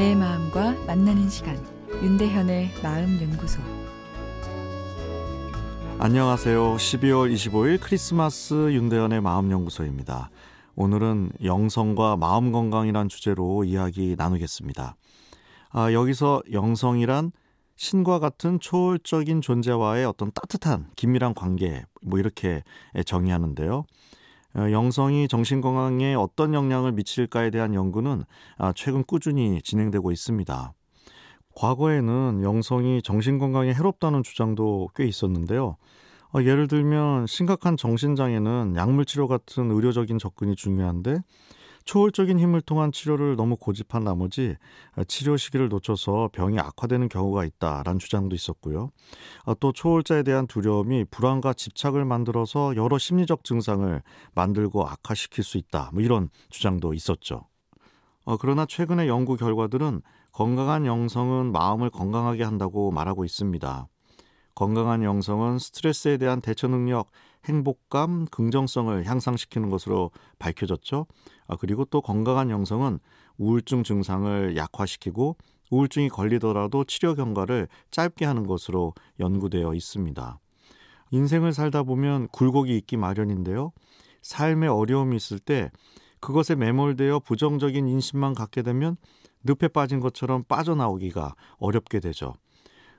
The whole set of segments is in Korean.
내 마음과 만나는 시간 윤대현의 마음 연구소 안녕하세요. 12월 25일 크리스마스 윤대현의 마음 연구소입니다. 오늘은 영성과 마음 건강이란 주제로 이야기 나누겠습니다. 아, 여기서 영성이란 신과 같은 초월적인 존재와의 어떤 따뜻한 긴밀한 관계 뭐 이렇게 정의하는데요. 어, 영성이 정신 건강에 어떤 영향을 미칠까에 대한 연구는 아, 최근 꾸준히 진행되고 있습니다. 과거에는 영성이 정신 건강에 해롭다는 주장도 꽤 있었는데요. 어, 예를 들면 심각한 정신장애는 약물 치료 같은 의료적인 접근이 중요한데 초월적인 힘을 통한 치료를 너무 고집한 나머지 치료 시기를 놓쳐서 병이 악화되는 경우가 있다라는 주장도 있었고요. 아, 또 초월자에 대한 두려움이 불안과 집착을 만들어서 여러 심리적 증상을 만들고 악화시킬 수 있다. 뭐 이런 주장도 있었죠. 어, 그러나 최근의 연구 결과들은 건강한 영성은 마음을 건강하게 한다고 말하고 있습니다. 건강한 영성은 스트레스에 대한 대처 능력, 행복감, 긍정성을 향상시키는 것으로 밝혀졌죠. 아, 그리고 또 건강한 영성은 우울증 증상을 약화시키고 우울증이 걸리더라도 치료 경과를 짧게 하는 것으로 연구되어 있습니다. 인생을 살다 보면 굴곡이 있기 마련인데요. 삶에 어려움이 있을 때 그것에 매몰되어 부정적인 인식만 갖게 되면 늪에 빠진 것처럼 빠져나오기가 어렵게 되죠.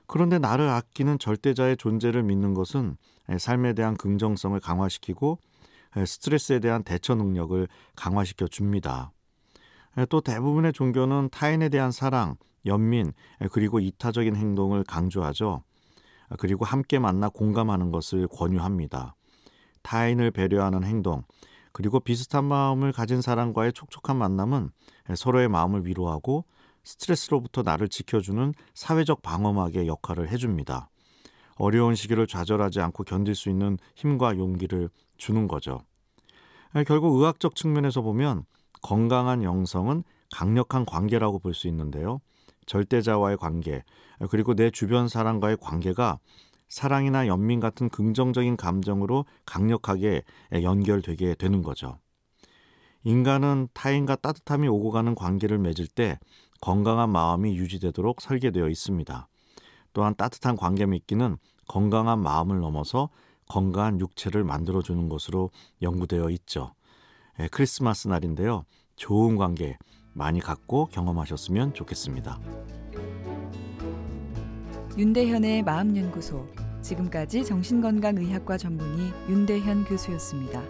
그런데 나를 아끼는 절대자의 존재를 믿는 것은 삶에 대한 긍정성을 강화시키고 스트레스에 대한 대처 능력을 강화시켜 줍니다. 또 대부분의 종교는 타인에 대한 사랑, 연민, 그리고 이타적인 행동을 강조하죠. 그리고 함께 만나 공감하는 것을 권유합니다. 타인을 배려하는 행동, 그리고 비슷한 마음을 가진 사람과의 촉촉한 만남은 서로의 마음을 위로하고 스트레스로부터 나를 지켜주는 사회적 방어막의 역할을 해줍니다. 어려운 시기를 좌절하지 않고 견딜 수 있는 힘과 용기를 주는 거죠. 결국 의학적 측면에서 보면 건강한 영성은 강력한 관계라고 볼 수 있는데요. 절대자와의 관계, 그리고 내 주변 사람과의 관계가 사랑이나 연민 같은 긍정적인 감정으로 강력하게 연결되게 되는 거죠. 인간은 타인과 따뜻함이 오고 가는 관계를 맺을 때 건강한 마음이 유지되도록 설계되어 있습니다. 또한 따뜻한 관계 맺기는 건강한 마음을 넘어서 건강한 육체를 만들어주는 것으로 연구되어 있죠. 예, 크리스마스 날인데요. 좋은 관계 많이 갖고 경험하셨으면 좋겠습니다. 윤대현의 마음연구소 지금까지 정신건강의학과 전문의 윤대현 교수였습니다.